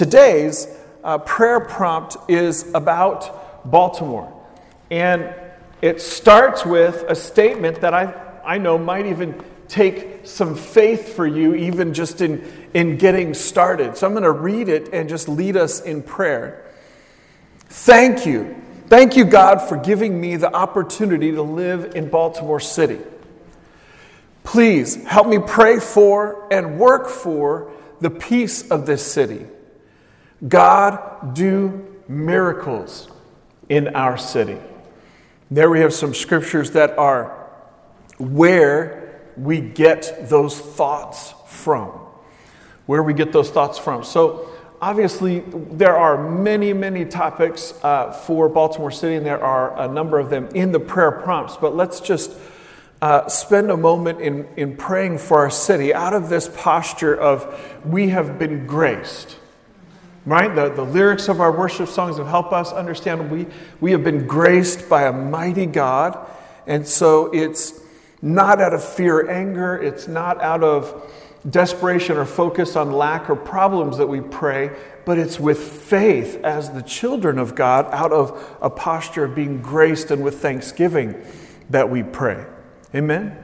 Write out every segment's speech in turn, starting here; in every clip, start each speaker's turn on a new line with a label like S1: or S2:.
S1: today's uh, prayer prompt is about Baltimore. And it starts with a statement that I, I know might even take some faith for you, even just in, in getting started. So I'm going to read it and just lead us in prayer. Thank you. Thank you, God, for giving me the opportunity to live in Baltimore City. Please help me pray for and work for the peace of this city. God, do miracles in our city. There we have some scriptures that are where we get those thoughts from. Where we get those thoughts from. So, obviously, there are many, many topics uh, for Baltimore City, and there are a number of them in the prayer prompts, but let's just uh, spend a moment in, in praying for our city out of this posture of we have been graced. Right? The, the lyrics of our worship songs have helped us understand we, we have been graced by a mighty God. And so it's not out of fear or anger, it's not out of desperation or focus on lack or problems that we pray, but it's with faith as the children of God out of a posture of being graced and with thanksgiving that we pray. Amen?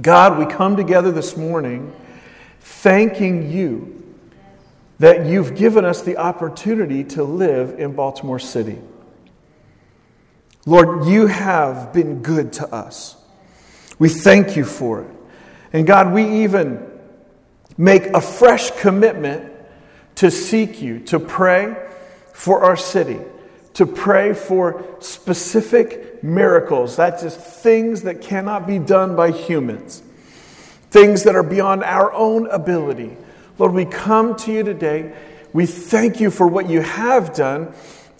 S1: God, we come together this morning thanking you that you've given us the opportunity to live in Baltimore City. Lord, you have been good to us. We thank you for it. And God, we even make a fresh commitment to seek you, to pray for our city, to pray for specific miracles. That's just things that cannot be done by humans, things that are beyond our own ability. Lord, we come to you today. We thank you for what you have done.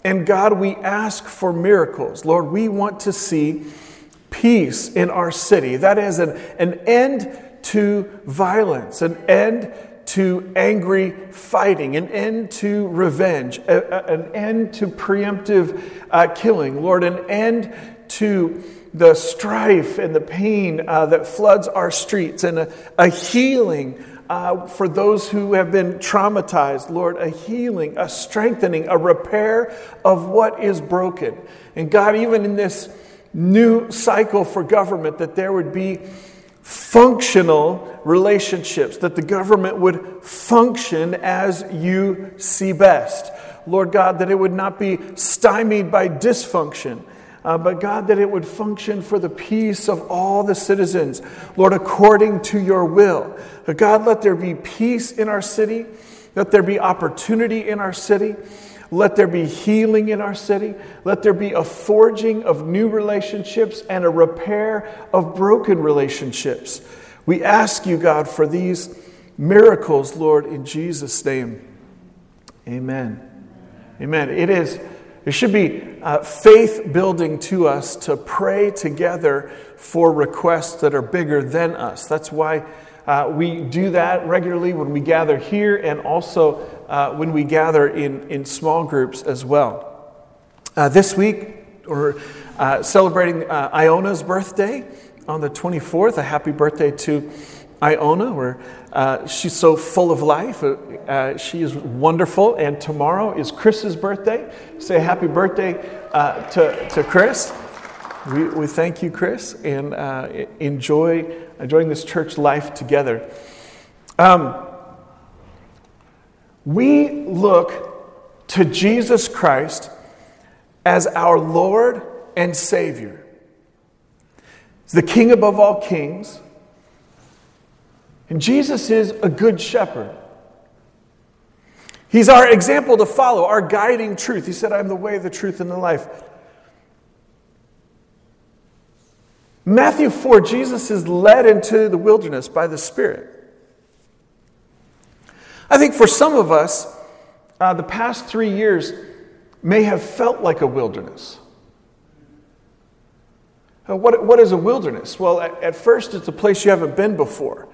S1: And God, we ask for miracles. Lord, we want to see peace in our city. That is an, an end to violence, an end to angry fighting, an end to revenge, a, a, an end to preemptive uh, killing. Lord, an end to the strife and the pain uh, that floods our streets, and a, a healing uh, for those who have been traumatized, Lord, a healing, a strengthening, a repair of what is broken. And God, even in this new cycle for government, that there would be functional relationships, that the government would function as you see best. Lord God, that it would not be stymied by dysfunction uh, but God, that it would function for the peace of all the citizens, Lord, according to your will. But God, let there be peace in our city, let there be opportunity in our city. Let there be healing in our city. Let there be a forging of new relationships and a repair of broken relationships. We ask you, God, for these miracles, Lord, in Jesus' name. Amen. Amen. It is. It should be uh, faith building to us to pray together for requests that are bigger than us. That's why uh, we do that regularly when we gather here and also uh, when we gather in, in small groups as well. Uh, this week, we're uh, celebrating uh, Iona's birthday on the 24th. A happy birthday to Iona. We're uh, she's so full of life. Uh, uh, she is wonderful. And tomorrow is Chris's birthday. Say happy birthday uh, to, to Chris. We, we thank you, Chris, and uh, enjoy enjoying this church life together. Um, we look to Jesus Christ as our Lord and Savior. The King above all kings. And Jesus is a good shepherd. He's our example to follow, our guiding truth. He said, I am the way, the truth, and the life. Matthew 4, Jesus is led into the wilderness by the Spirit. I think for some of us, uh, the past three years may have felt like a wilderness. Uh, what, what is a wilderness? Well, at, at first, it's a place you haven't been before.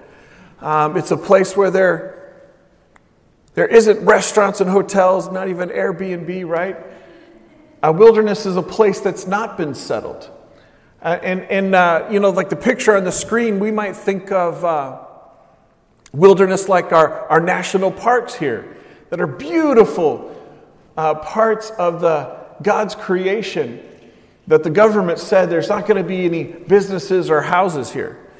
S1: Um, it's a place where there, there isn't restaurants and hotels, not even Airbnb, right? A wilderness is a place that's not been settled. Uh, and, and uh, you know, like the picture on the screen, we might think of uh, wilderness like our, our national parks here. that are beautiful uh, parts of the God's creation that the government said there's not going to be any businesses or houses here.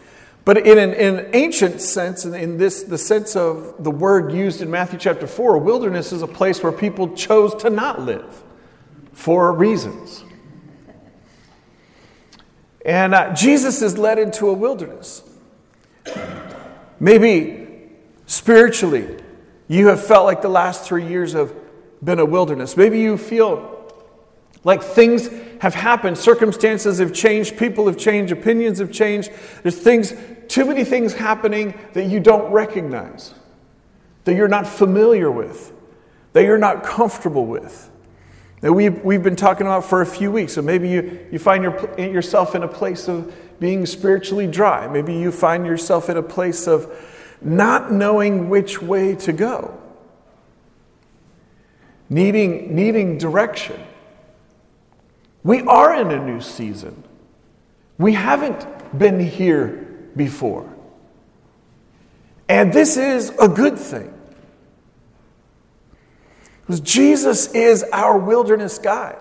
S1: But in an, in an ancient sense, in this the sense of the word used in Matthew chapter 4, a wilderness is a place where people chose to not live for reasons. And uh, Jesus is led into a wilderness. Maybe spiritually, you have felt like the last three years have been a wilderness. Maybe you feel like things have happened, circumstances have changed, people have changed, opinions have changed. There's things, too many things happening that you don't recognize, that you're not familiar with, that you're not comfortable with. That we've, we've been talking about for a few weeks. So maybe you, you find your, yourself in a place of being spiritually dry. Maybe you find yourself in a place of not knowing which way to go, needing, needing direction. We are in a new season. We haven't been here before. And this is a good thing. Because Jesus is our wilderness guide.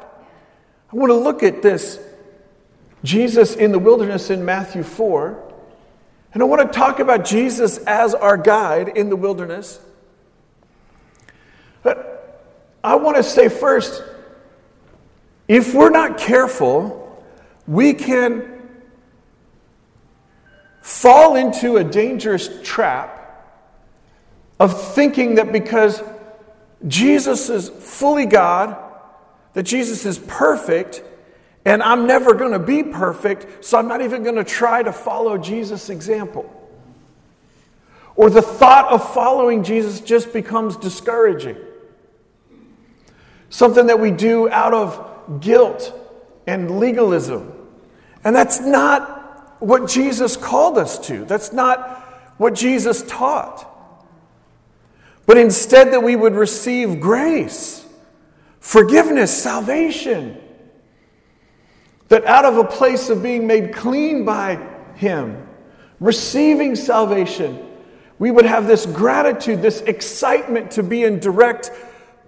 S1: I want to look at this Jesus in the wilderness in Matthew 4. And I want to talk about Jesus as our guide in the wilderness. But I want to say first if we're not careful, we can fall into a dangerous trap of thinking that because Jesus is fully God, that Jesus is perfect, and I'm never going to be perfect, so I'm not even going to try to follow Jesus' example. Or the thought of following Jesus just becomes discouraging. Something that we do out of guilt and legalism. And that's not what Jesus called us to. That's not what Jesus taught. But instead, that we would receive grace, forgiveness, salvation. That out of a place of being made clean by Him, receiving salvation, we would have this gratitude, this excitement to be in direct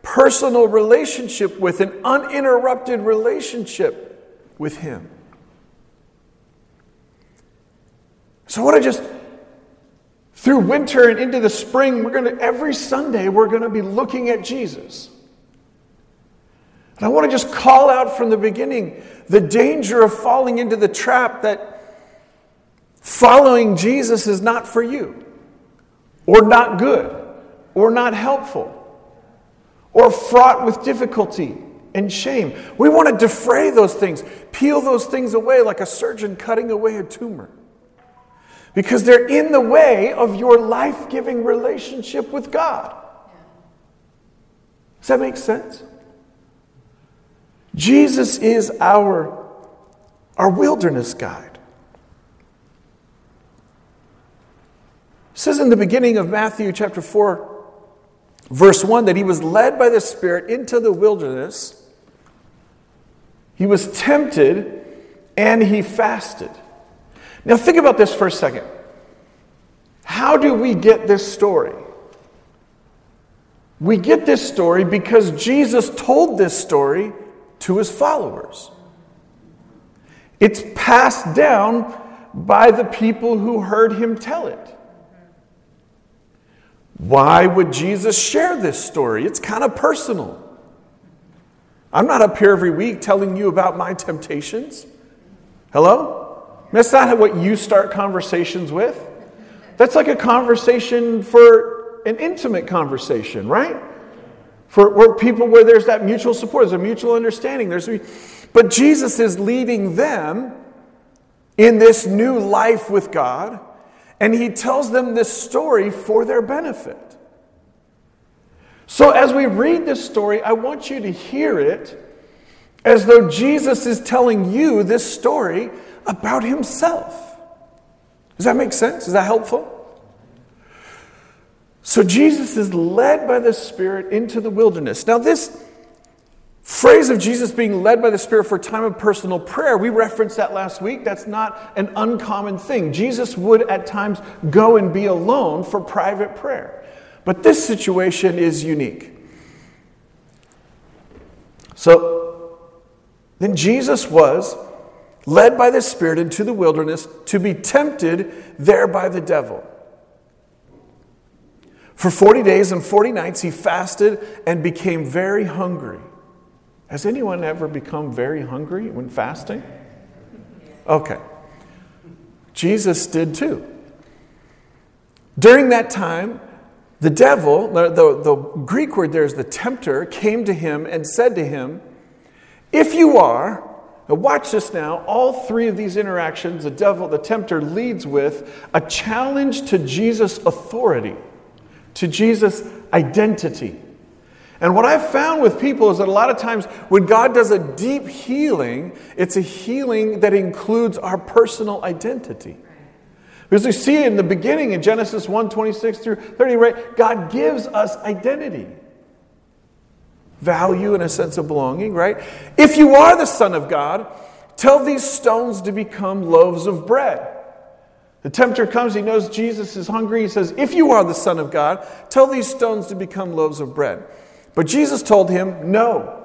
S1: personal relationship with, an uninterrupted relationship with Him. So, what I just, through winter and into the spring, we're going to, every Sunday, we're going to be looking at Jesus. And I want to just call out from the beginning the danger of falling into the trap that following Jesus is not for you, or not good, or not helpful or fraught with difficulty and shame. We want to defray those things, peel those things away like a surgeon cutting away a tumor. Because they're in the way of your life giving relationship with God. Does that make sense? Jesus is our, our wilderness guide. It says in the beginning of Matthew chapter 4, Verse 1 that he was led by the Spirit into the wilderness. He was tempted and he fasted. Now, think about this for a second. How do we get this story? We get this story because Jesus told this story to his followers. It's passed down by the people who heard him tell it. Why would Jesus share this story? It's kind of personal. I'm not up here every week telling you about my temptations. Hello? That's not what you start conversations with. That's like a conversation for an intimate conversation, right? For where people where there's that mutual support, there's a mutual understanding. There's, but Jesus is leading them in this new life with God and he tells them this story for their benefit. So, as we read this story, I want you to hear it as though Jesus is telling you this story about himself. Does that make sense? Is that helpful? So, Jesus is led by the Spirit into the wilderness. Now, this phrase of Jesus being led by the Spirit for a time of personal prayer, we referenced that last week. That's not an uncommon thing. Jesus would at times go and be alone for private prayer. But this situation is unique. So then Jesus was led by the Spirit into the wilderness to be tempted there by the devil. For 40 days and 40 nights he fasted and became very hungry. Has anyone ever become very hungry when fasting? Okay. Jesus did too. During that time, the devil, the, the, the, Greek word there is the tempter, came to him and said to him, If you are, watch this now, all three of these interactions, the devil, the tempter leads with a challenge to Jesus' authority, to Jesus' identity. And what I've found with people is that a lot of times when God does a deep healing, it's a healing that includes our personal identity. Because we see in the beginning in Genesis 1 26 through 30, right? God gives us identity, value, and a sense of belonging, right? If you are the Son of God, tell these stones to become loaves of bread. The tempter comes, he knows Jesus is hungry. He says, If you are the Son of God, tell these stones to become loaves of bread. But Jesus told him, No.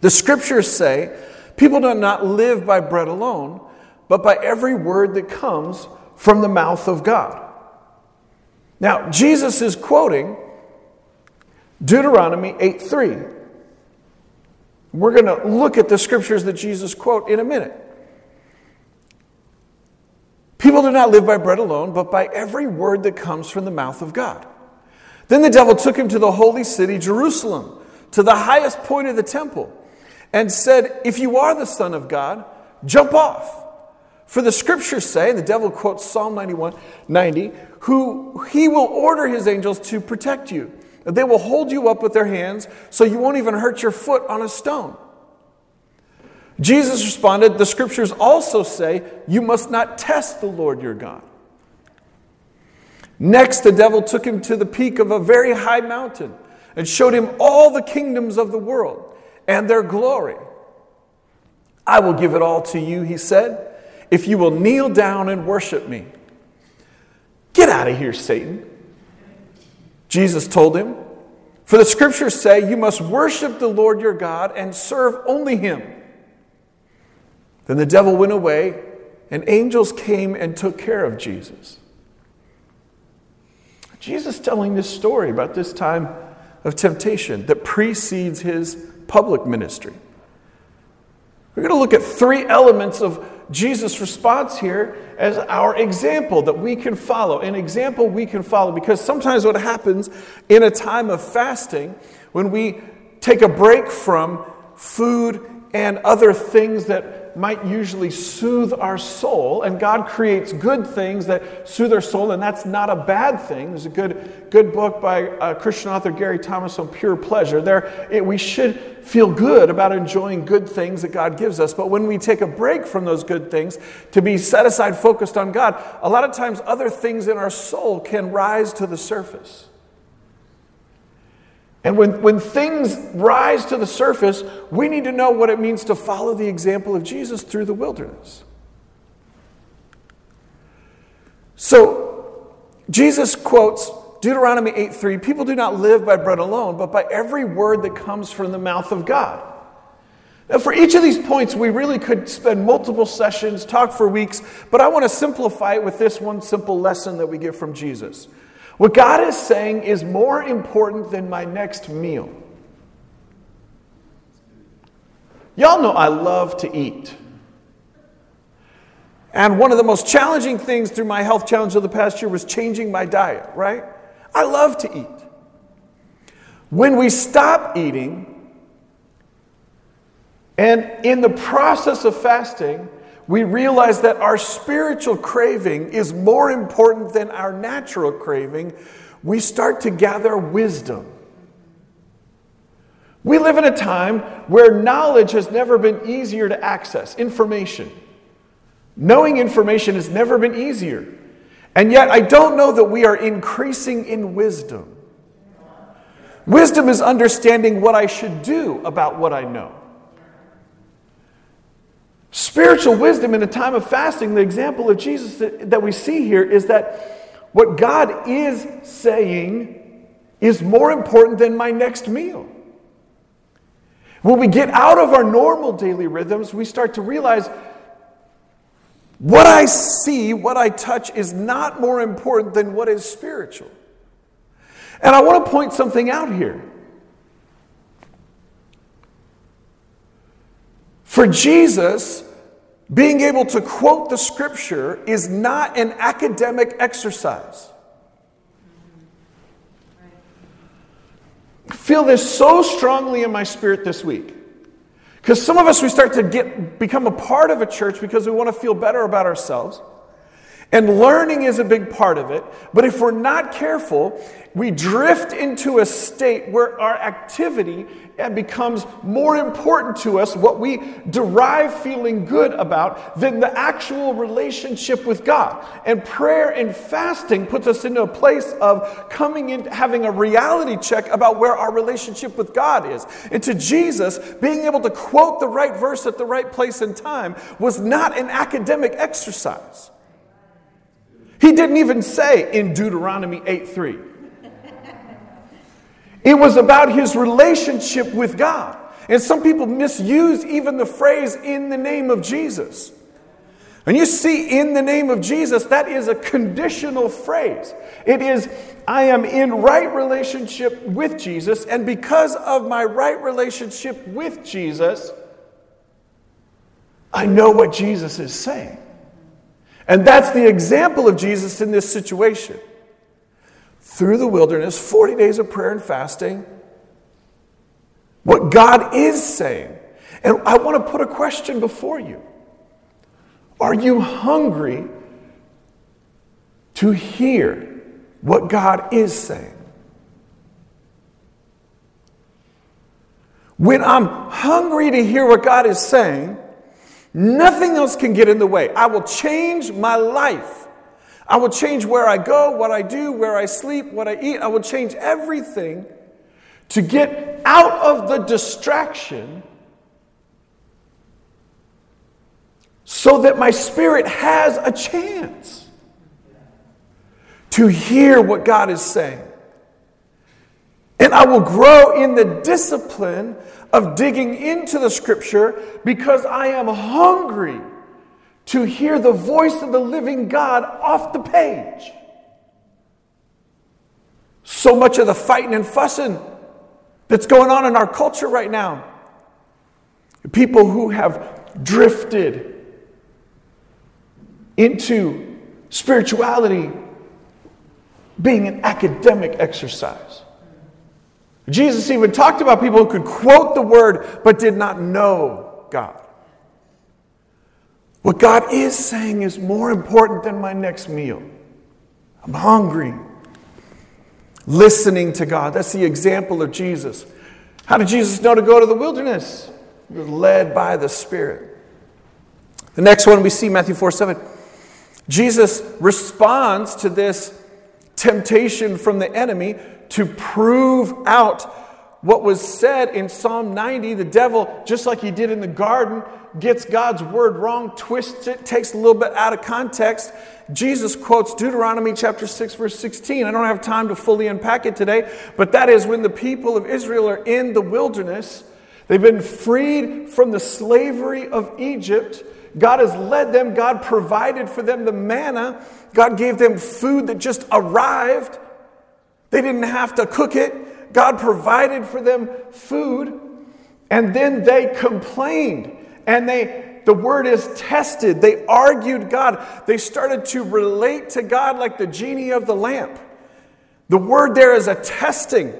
S1: The scriptures say, People do not live by bread alone, but by every word that comes from the mouth of God. Now, Jesus is quoting Deuteronomy 8 3. We're going to look at the scriptures that Jesus quote in a minute. People do not live by bread alone, but by every word that comes from the mouth of God. Then the devil took him to the holy city, Jerusalem, to the highest point of the temple, and said, If you are the Son of God, jump off. For the scriptures say, and the devil quotes Psalm 91 90, who he will order his angels to protect you. They will hold you up with their hands so you won't even hurt your foot on a stone. Jesus responded, The scriptures also say, You must not test the Lord your God. Next, the devil took him to the peak of a very high mountain and showed him all the kingdoms of the world and their glory. I will give it all to you, he said, if you will kneel down and worship me. Get out of here, Satan. Jesus told him, For the scriptures say, You must worship the Lord your God and serve only him. Then the devil went away, and angels came and took care of Jesus. Jesus telling this story about this time of temptation that precedes his public ministry. We're going to look at three elements of Jesus' response here as our example that we can follow, an example we can follow. Because sometimes what happens in a time of fasting, when we take a break from food and other things that might usually soothe our soul, and God creates good things that soothe our soul, and that's not a bad thing. There's a good, good book by uh, Christian author Gary Thomas on pure pleasure. There, it, we should feel good about enjoying good things that God gives us, but when we take a break from those good things to be set aside, focused on God, a lot of times other things in our soul can rise to the surface. And when, when things rise to the surface, we need to know what it means to follow the example of Jesus through the wilderness. So, Jesus quotes Deuteronomy 8 3 People do not live by bread alone, but by every word that comes from the mouth of God. Now, for each of these points, we really could spend multiple sessions, talk for weeks, but I want to simplify it with this one simple lesson that we get from Jesus. What God is saying is more important than my next meal. Y'all know I love to eat. And one of the most challenging things through my health challenge of the past year was changing my diet, right? I love to eat. When we stop eating, and in the process of fasting, we realize that our spiritual craving is more important than our natural craving, we start to gather wisdom. We live in a time where knowledge has never been easier to access, information. Knowing information has never been easier. And yet, I don't know that we are increasing in wisdom. Wisdom is understanding what I should do about what I know. Spiritual wisdom in a time of fasting, the example of Jesus that, that we see here is that what God is saying is more important than my next meal. When we get out of our normal daily rhythms, we start to realize what I see, what I touch, is not more important than what is spiritual. And I want to point something out here. For Jesus, being able to quote the scripture is not an academic exercise. I feel this so strongly in my spirit this week. Because some of us, we start to get, become a part of a church because we want to feel better about ourselves. And learning is a big part of it. But if we're not careful, we drift into a state where our activity uh, becomes more important to us, what we derive feeling good about, than the actual relationship with God. And prayer and fasting puts us into a place of coming in, having a reality check about where our relationship with God is. And to Jesus, being able to quote the right verse at the right place and time was not an academic exercise. He didn't even say in Deuteronomy 8 3. It was about his relationship with God. And some people misuse even the phrase in the name of Jesus. And you see, in the name of Jesus, that is a conditional phrase. It is, I am in right relationship with Jesus, and because of my right relationship with Jesus, I know what Jesus is saying. And that's the example of Jesus in this situation through the wilderness, 40 days of prayer and fasting, what God is saying. And I want to put a question before you Are you hungry to hear what God is saying? When I'm hungry to hear what God is saying, nothing else can get in the way. I will change my life I will change where I go, what I do, where I sleep, what I eat. I will change everything to get out of the distraction so that my spirit has a chance to hear what God is saying. And I will grow in the discipline of digging into the scripture because I am hungry to hear the voice of the living God off the page. So much of the fighting and fussing that's going on in our culture right now. People who have drifted into spirituality being an academic exercise. Jesus even talked about people who could quote the word but did not know God. What God is saying is more important than my next meal. I'm hungry. Listening to God. That's the example of Jesus. How did Jesus know to go to the wilderness? He was led by the Spirit. The next one we see, Matthew 4 7. Jesus responds to this temptation from the enemy to prove out what was said in Psalm 90, the devil, just like he did in the garden, gets God's word wrong, twists it, takes a little bit out of context. Jesus quotes Deuteronomy chapter 6, verse 16. I don't have time to fully unpack it today, but that is when the people of Israel are in the wilderness. They've been freed from the slavery of Egypt. God has led them, God provided for them the manna, God gave them food that just arrived. They didn't have to cook it. God provided for them food, and then they complained. And they, the word is tested. They argued God. They started to relate to God like the genie of the lamp. The word there is a testing.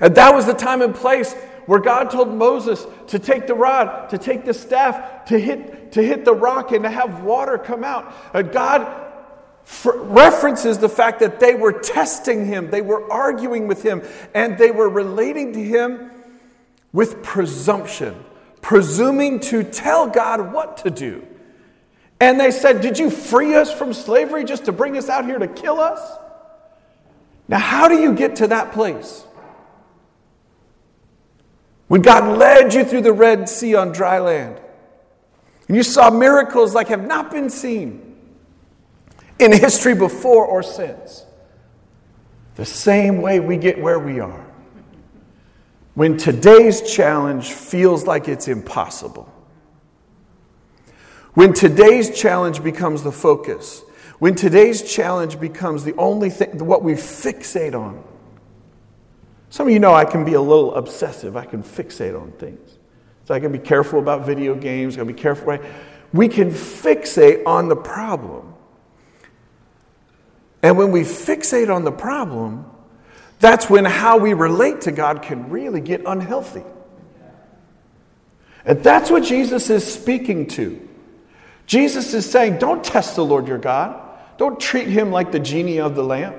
S1: And that was the time and place where God told Moses to take the rod, to take the staff, to hit, to hit the rock, and to have water come out. God references the fact that they were testing him, they were arguing with him, and they were relating to him with presumption, presuming to tell God what to do. And they said, Did you free us from slavery just to bring us out here to kill us? Now, how do you get to that place? When God led you through the Red Sea on dry land, and you saw miracles like have not been seen in history before or since. The same way we get where we are. when today's challenge feels like it's impossible. When today's challenge becomes the focus, when today's challenge becomes the only thing, what we fixate on. Some of you know I can be a little obsessive. I can fixate on things. So I can be careful about video games. I can be careful. Right? We can fixate on the problem. And when we fixate on the problem, that's when how we relate to God can really get unhealthy. And that's what Jesus is speaking to. Jesus is saying, don't test the Lord your God. Don't treat him like the genie of the lamp.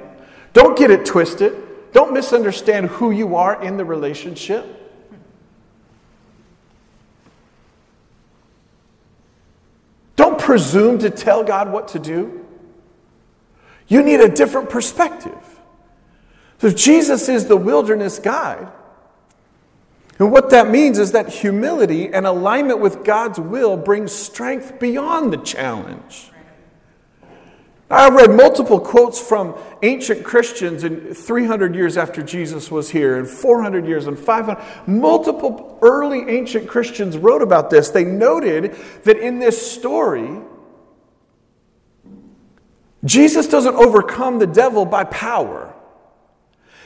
S1: Don't get it twisted. Don't misunderstand who you are in the relationship. Don't presume to tell God what to do. You need a different perspective. So Jesus is the wilderness guide. And what that means is that humility and alignment with God's will brings strength beyond the challenge. I have read multiple quotes from ancient Christians in 300 years after Jesus was here, and 400 years, and 500. Multiple early ancient Christians wrote about this. They noted that in this story, Jesus doesn't overcome the devil by power.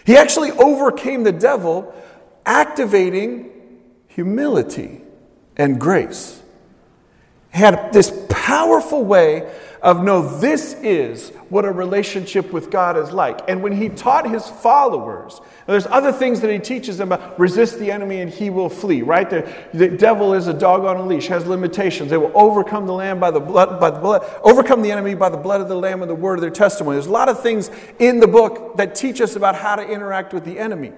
S1: He actually overcame the devil activating humility and grace. He had this powerful way of no, this is what a relationship with God is like. And when he taught his followers, there's other things that he teaches them about resist the enemy and he will flee, right? The, the devil is a dog on a leash, has limitations. They will overcome the lamb by the blood, by the blood, overcome the enemy by the blood of the lamb and the word of their testimony. There's a lot of things in the book that teach us about how to interact with the enemy.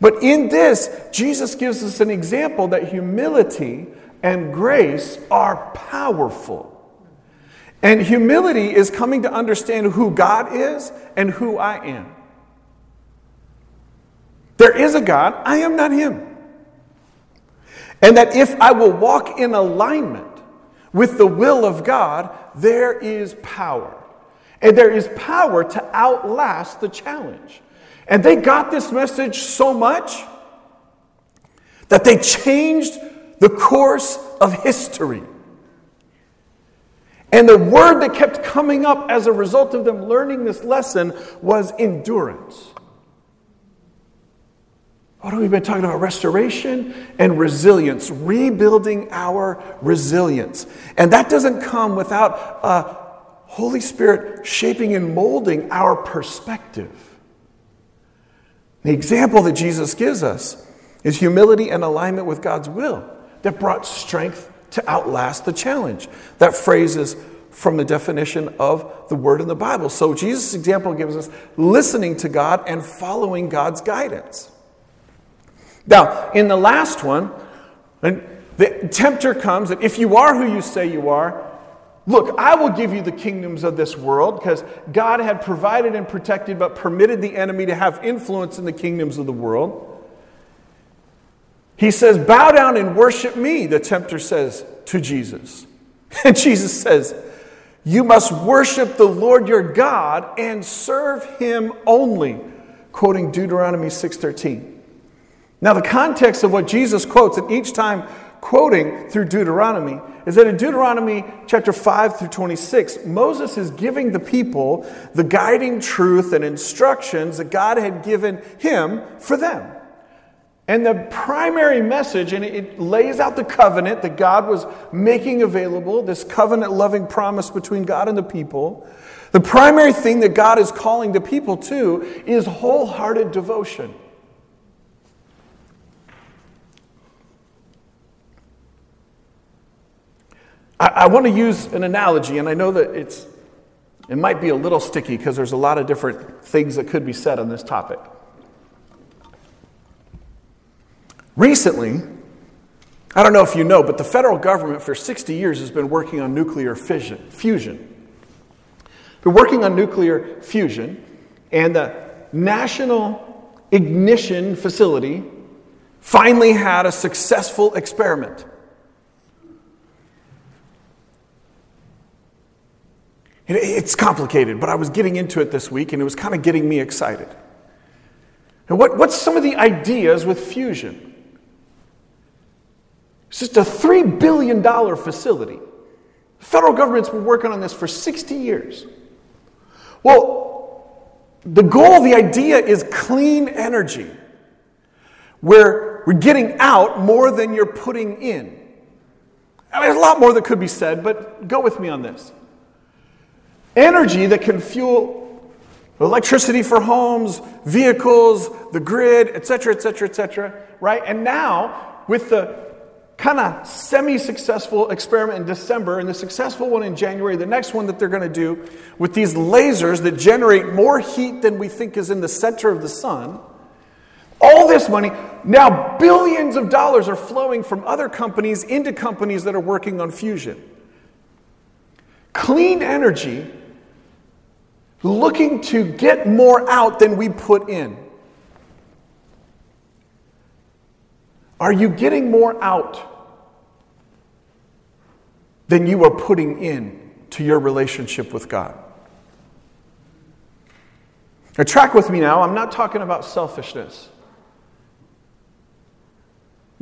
S1: But in this, Jesus gives us an example that humility and grace are powerful. And humility is coming to understand who God is and who I am. There is a God, I am not Him. And that if I will walk in alignment with the will of God, there is power. And there is power to outlast the challenge. And they got this message so much that they changed the course of history. And the word that kept coming up as a result of them learning this lesson was endurance. What have we been talking about? Restoration and resilience, rebuilding our resilience. And that doesn't come without a Holy Spirit shaping and molding our perspective. The example that Jesus gives us is humility and alignment with God's will that brought strength to outlast the challenge. That phrase is from the definition of the word in the Bible. So Jesus' example gives us listening to God and following God's guidance. Now, in the last one, the tempter comes, and if you are who you say you are, look, I will give you the kingdoms of this world because God had provided and protected but permitted the enemy to have influence in the kingdoms of the world. He says, Bow down and worship me, the tempter says to Jesus. And Jesus says, You must worship the Lord your God and serve him only, quoting Deuteronomy 6:13. Now, the context of what Jesus quotes, and each time quoting through Deuteronomy, is that in Deuteronomy chapter 5 through 26, Moses is giving the people the guiding truth and instructions that God had given him for them. And the primary message, and it lays out the covenant that God was making available, this covenant loving promise between God and the people. The primary thing that God is calling the people to is wholehearted devotion. I, I want to use an analogy, and I know that it's, it might be a little sticky because there's a lot of different things that could be said on this topic. Recently, I don't know if you know, but the federal government for 60 years has been working on nuclear fission, fusion. They're working on nuclear fusion, and the National Ignition Facility finally had a successful experiment. It's complicated, but I was getting into it this week and it was kind of getting me excited. And what, what's some of the ideas with fusion? It's just a $3 billion facility. The federal government's been working on this for 60 years. Well, the goal, the idea is clean energy, where we're getting out more than you're putting in. I mean, there's a lot more that could be said, but go with me on this. Energy that can fuel electricity for homes, vehicles, the grid, etc., etc., etc., right? And now, with the kind of semi successful experiment in December and the successful one in January, the next one that they're going to do with these lasers that generate more heat than we think is in the center of the sun. All this money, now billions of dollars are flowing from other companies into companies that are working on fusion. Clean energy looking to get more out than we put in. Are you getting more out than you are putting in to your relationship with God? Now, track with me now. I'm not talking about selfishness.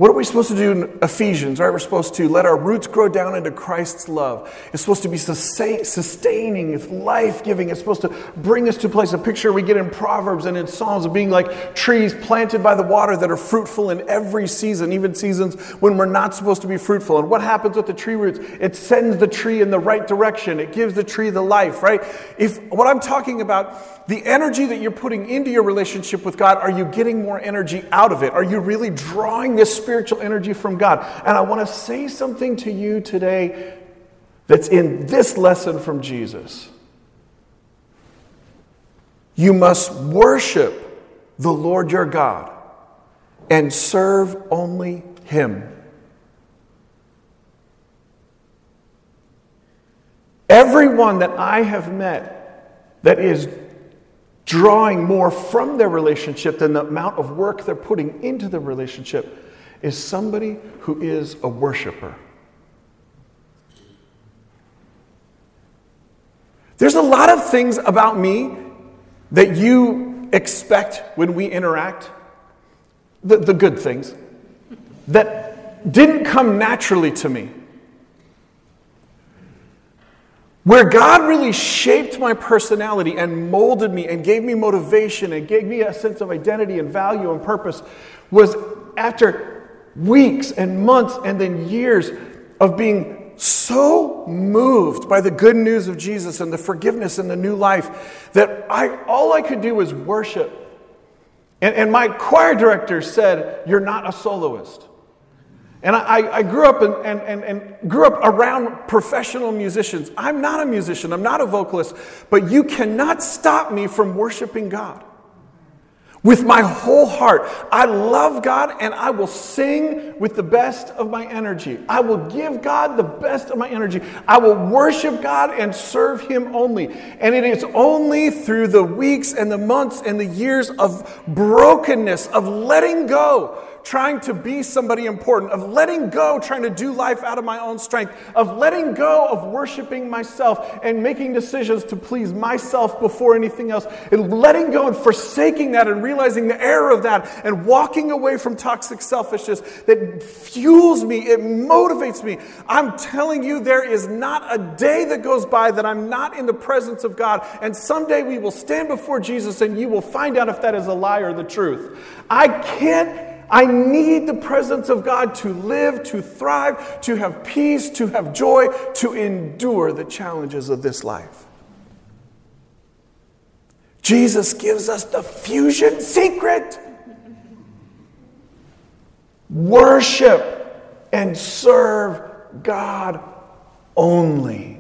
S1: What are we supposed to do in Ephesians? Right, we're supposed to let our roots grow down into Christ's love. It's supposed to be sustaining, it's life giving. It's supposed to bring us to a place. A picture we get in Proverbs and in Psalms of being like trees planted by the water that are fruitful in every season, even seasons when we're not supposed to be fruitful. And what happens with the tree roots? It sends the tree in the right direction. It gives the tree the life. Right? If what I'm talking about, the energy that you're putting into your relationship with God, are you getting more energy out of it? Are you really drawing this? spiritual energy from God. And I want to say something to you today that's in this lesson from Jesus. You must worship the Lord your God and serve only Him. Everyone that I have met that is drawing more from their relationship than the amount of work they're putting into the relationship is somebody who is a worshiper. There's a lot of things about me that you expect when we interact, the, the good things, that didn't come naturally to me. Where God really shaped my personality and molded me and gave me motivation and gave me a sense of identity and value and purpose was after weeks and months and then years of being so moved by the good news of Jesus and the forgiveness and the new life that I, all I could do was worship. And, and my choir director said, You're not a soloist. And I, I grew up and, and, and, and grew up around professional musicians. I'm not a musician, I'm not a vocalist, but you cannot stop me from worshiping God with my whole heart. I love God and I will sing with the best of my energy. I will give God the best of my energy. I will worship God and serve Him only. And it is only through the weeks and the months and the years of brokenness, of letting go, trying to be somebody important, of letting go, trying to do life out of my own strength, of letting go of worshiping myself and making decisions to please myself before anything else, and letting go and forsaking that and realizing the error of that and walking away from toxic selfishness that fuels me, it motivates me. I'm telling you, there is not a day that goes by that I'm not in the presence of God. And someday we will stand before Jesus and you will find out if that is a lie or the truth. I can't I need the presence of God to live, to thrive, to have peace, to have joy, to endure the challenges of this life. Jesus gives us the fusion secret worship and serve God only.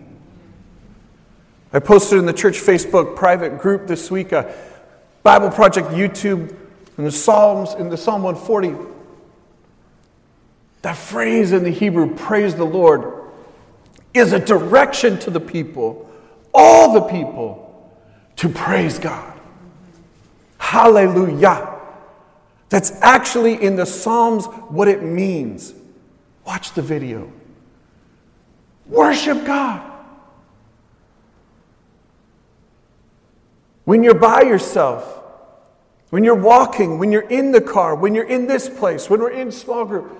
S1: I posted in the church Facebook private group this week a Bible Project YouTube in the Psalms, in the Psalm 140, that phrase in the Hebrew, praise the Lord, is a direction to the people, all the people, to praise God. Hallelujah. That's actually in the Psalms what it means. Watch the video. Worship God. When you're by yourself, When you're walking, when you're in the car, when you're in this place, when we're in small group,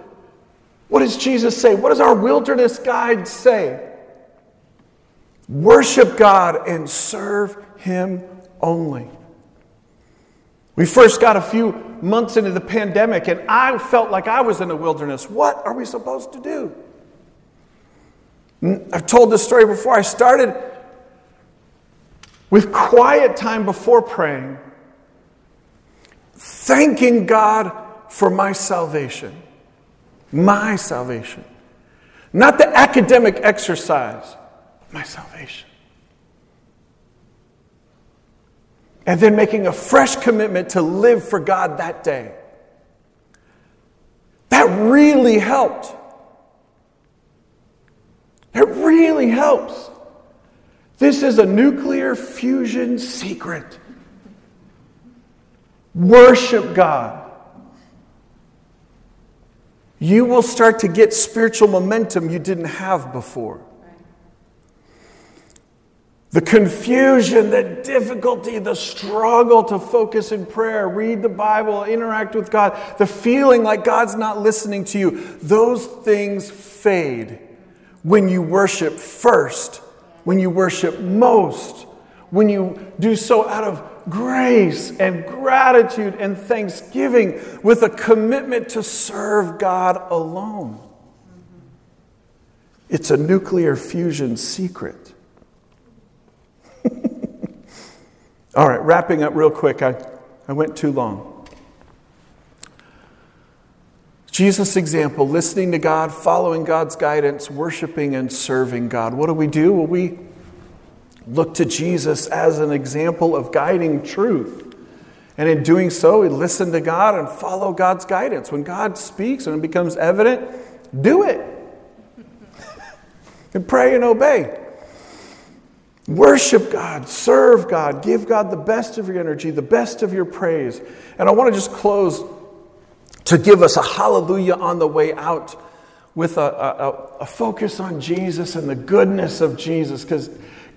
S1: what does Jesus say? What does our wilderness guide say? Worship God and serve Him only. We first got a few months into the pandemic, and I felt like I was in the wilderness. What are we supposed to do? I've told this story before. I started with quiet time before praying, thanking God for my salvation. My salvation. Not the academic exercise, my salvation. And then making a fresh commitment to live for God that day. That really helped. It really helps. This is a nuclear fusion secret. Worship God. You will start to get spiritual momentum you didn't have before. The confusion, the difficulty, the struggle to focus in prayer, read the Bible, interact with God, the feeling like God's not listening to you, those things fade when you worship first, when you worship most, when you do so out of grace and gratitude and thanksgiving with a commitment to serve God alone. It's a nuclear fusion secret. All right, wrapping up real quick. I, I went too long. Jesus' example, listening to God, following God's guidance, worshiping and serving God. What do we do? Well, we look to Jesus as an example of guiding truth. And in doing so, we listen to God and follow God's guidance. When God speaks and it becomes evident, do it. and pray and obey. Worship God, serve God, give God the best of your energy, the best of your praise. And I want to just close to give us a hallelujah on the way out with a, a, a focus on Jesus and the goodness of Jesus, because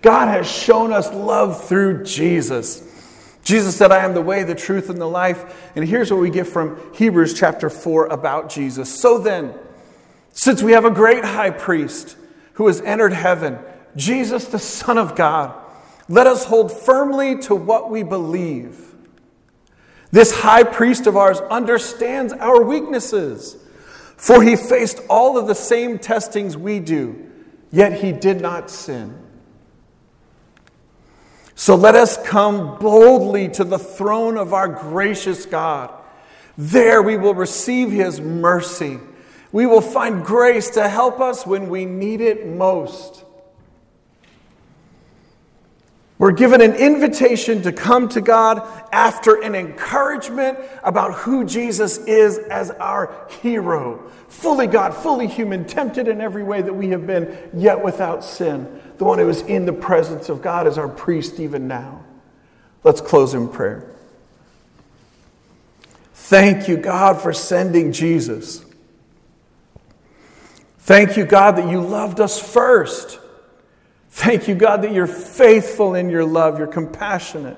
S1: God has shown us love through Jesus. Jesus said, I am the way, the truth, and the life. And here's what we get from Hebrews chapter 4 about Jesus. So then, since we have a great high priest who has entered heaven, Jesus, the Son of God, let us hold firmly to what we believe. This high priest of ours understands our weaknesses, for he faced all of the same testings we do, yet he did not sin. So let us come boldly to the throne of our gracious God. There we will receive his mercy. We will find grace to help us when we need it most. We're given an invitation to come to God after an encouragement about who Jesus is as our hero. Fully God, fully human, tempted in every way that we have been, yet without sin. The one who is in the presence of God as our priest even now. Let's close in prayer. Thank you, God, for sending Jesus. Thank you, God, that you loved us first. Thank you, God, that you're faithful in your love, you're compassionate.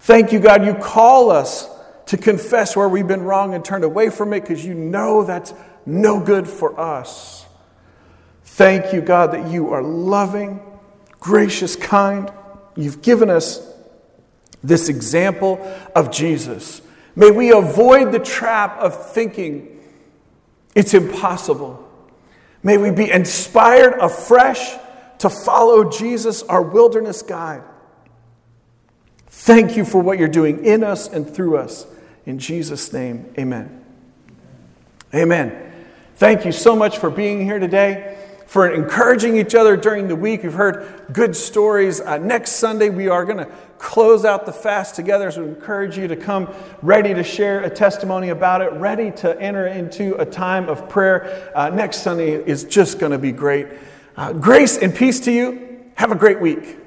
S1: Thank you, God, you call us to confess where we've been wrong and turn away from it because you know that's no good for us. Thank you, God, that you are loving, gracious, kind. You've given us this example of Jesus. May we avoid the trap of thinking it's impossible. May we be inspired afresh to follow Jesus, our wilderness guide. Thank you for what you're doing in us and through us. In Jesus' name, amen. Amen. Thank you so much for being here today, for encouraging each other during the week. We've heard good stories. Uh, next Sunday, we are going to close out the fast together. So we encourage you to come ready to share a testimony about it, ready to enter into a time of prayer. Uh, next Sunday is just going to be great. Uh, grace and peace to you. Have a great week.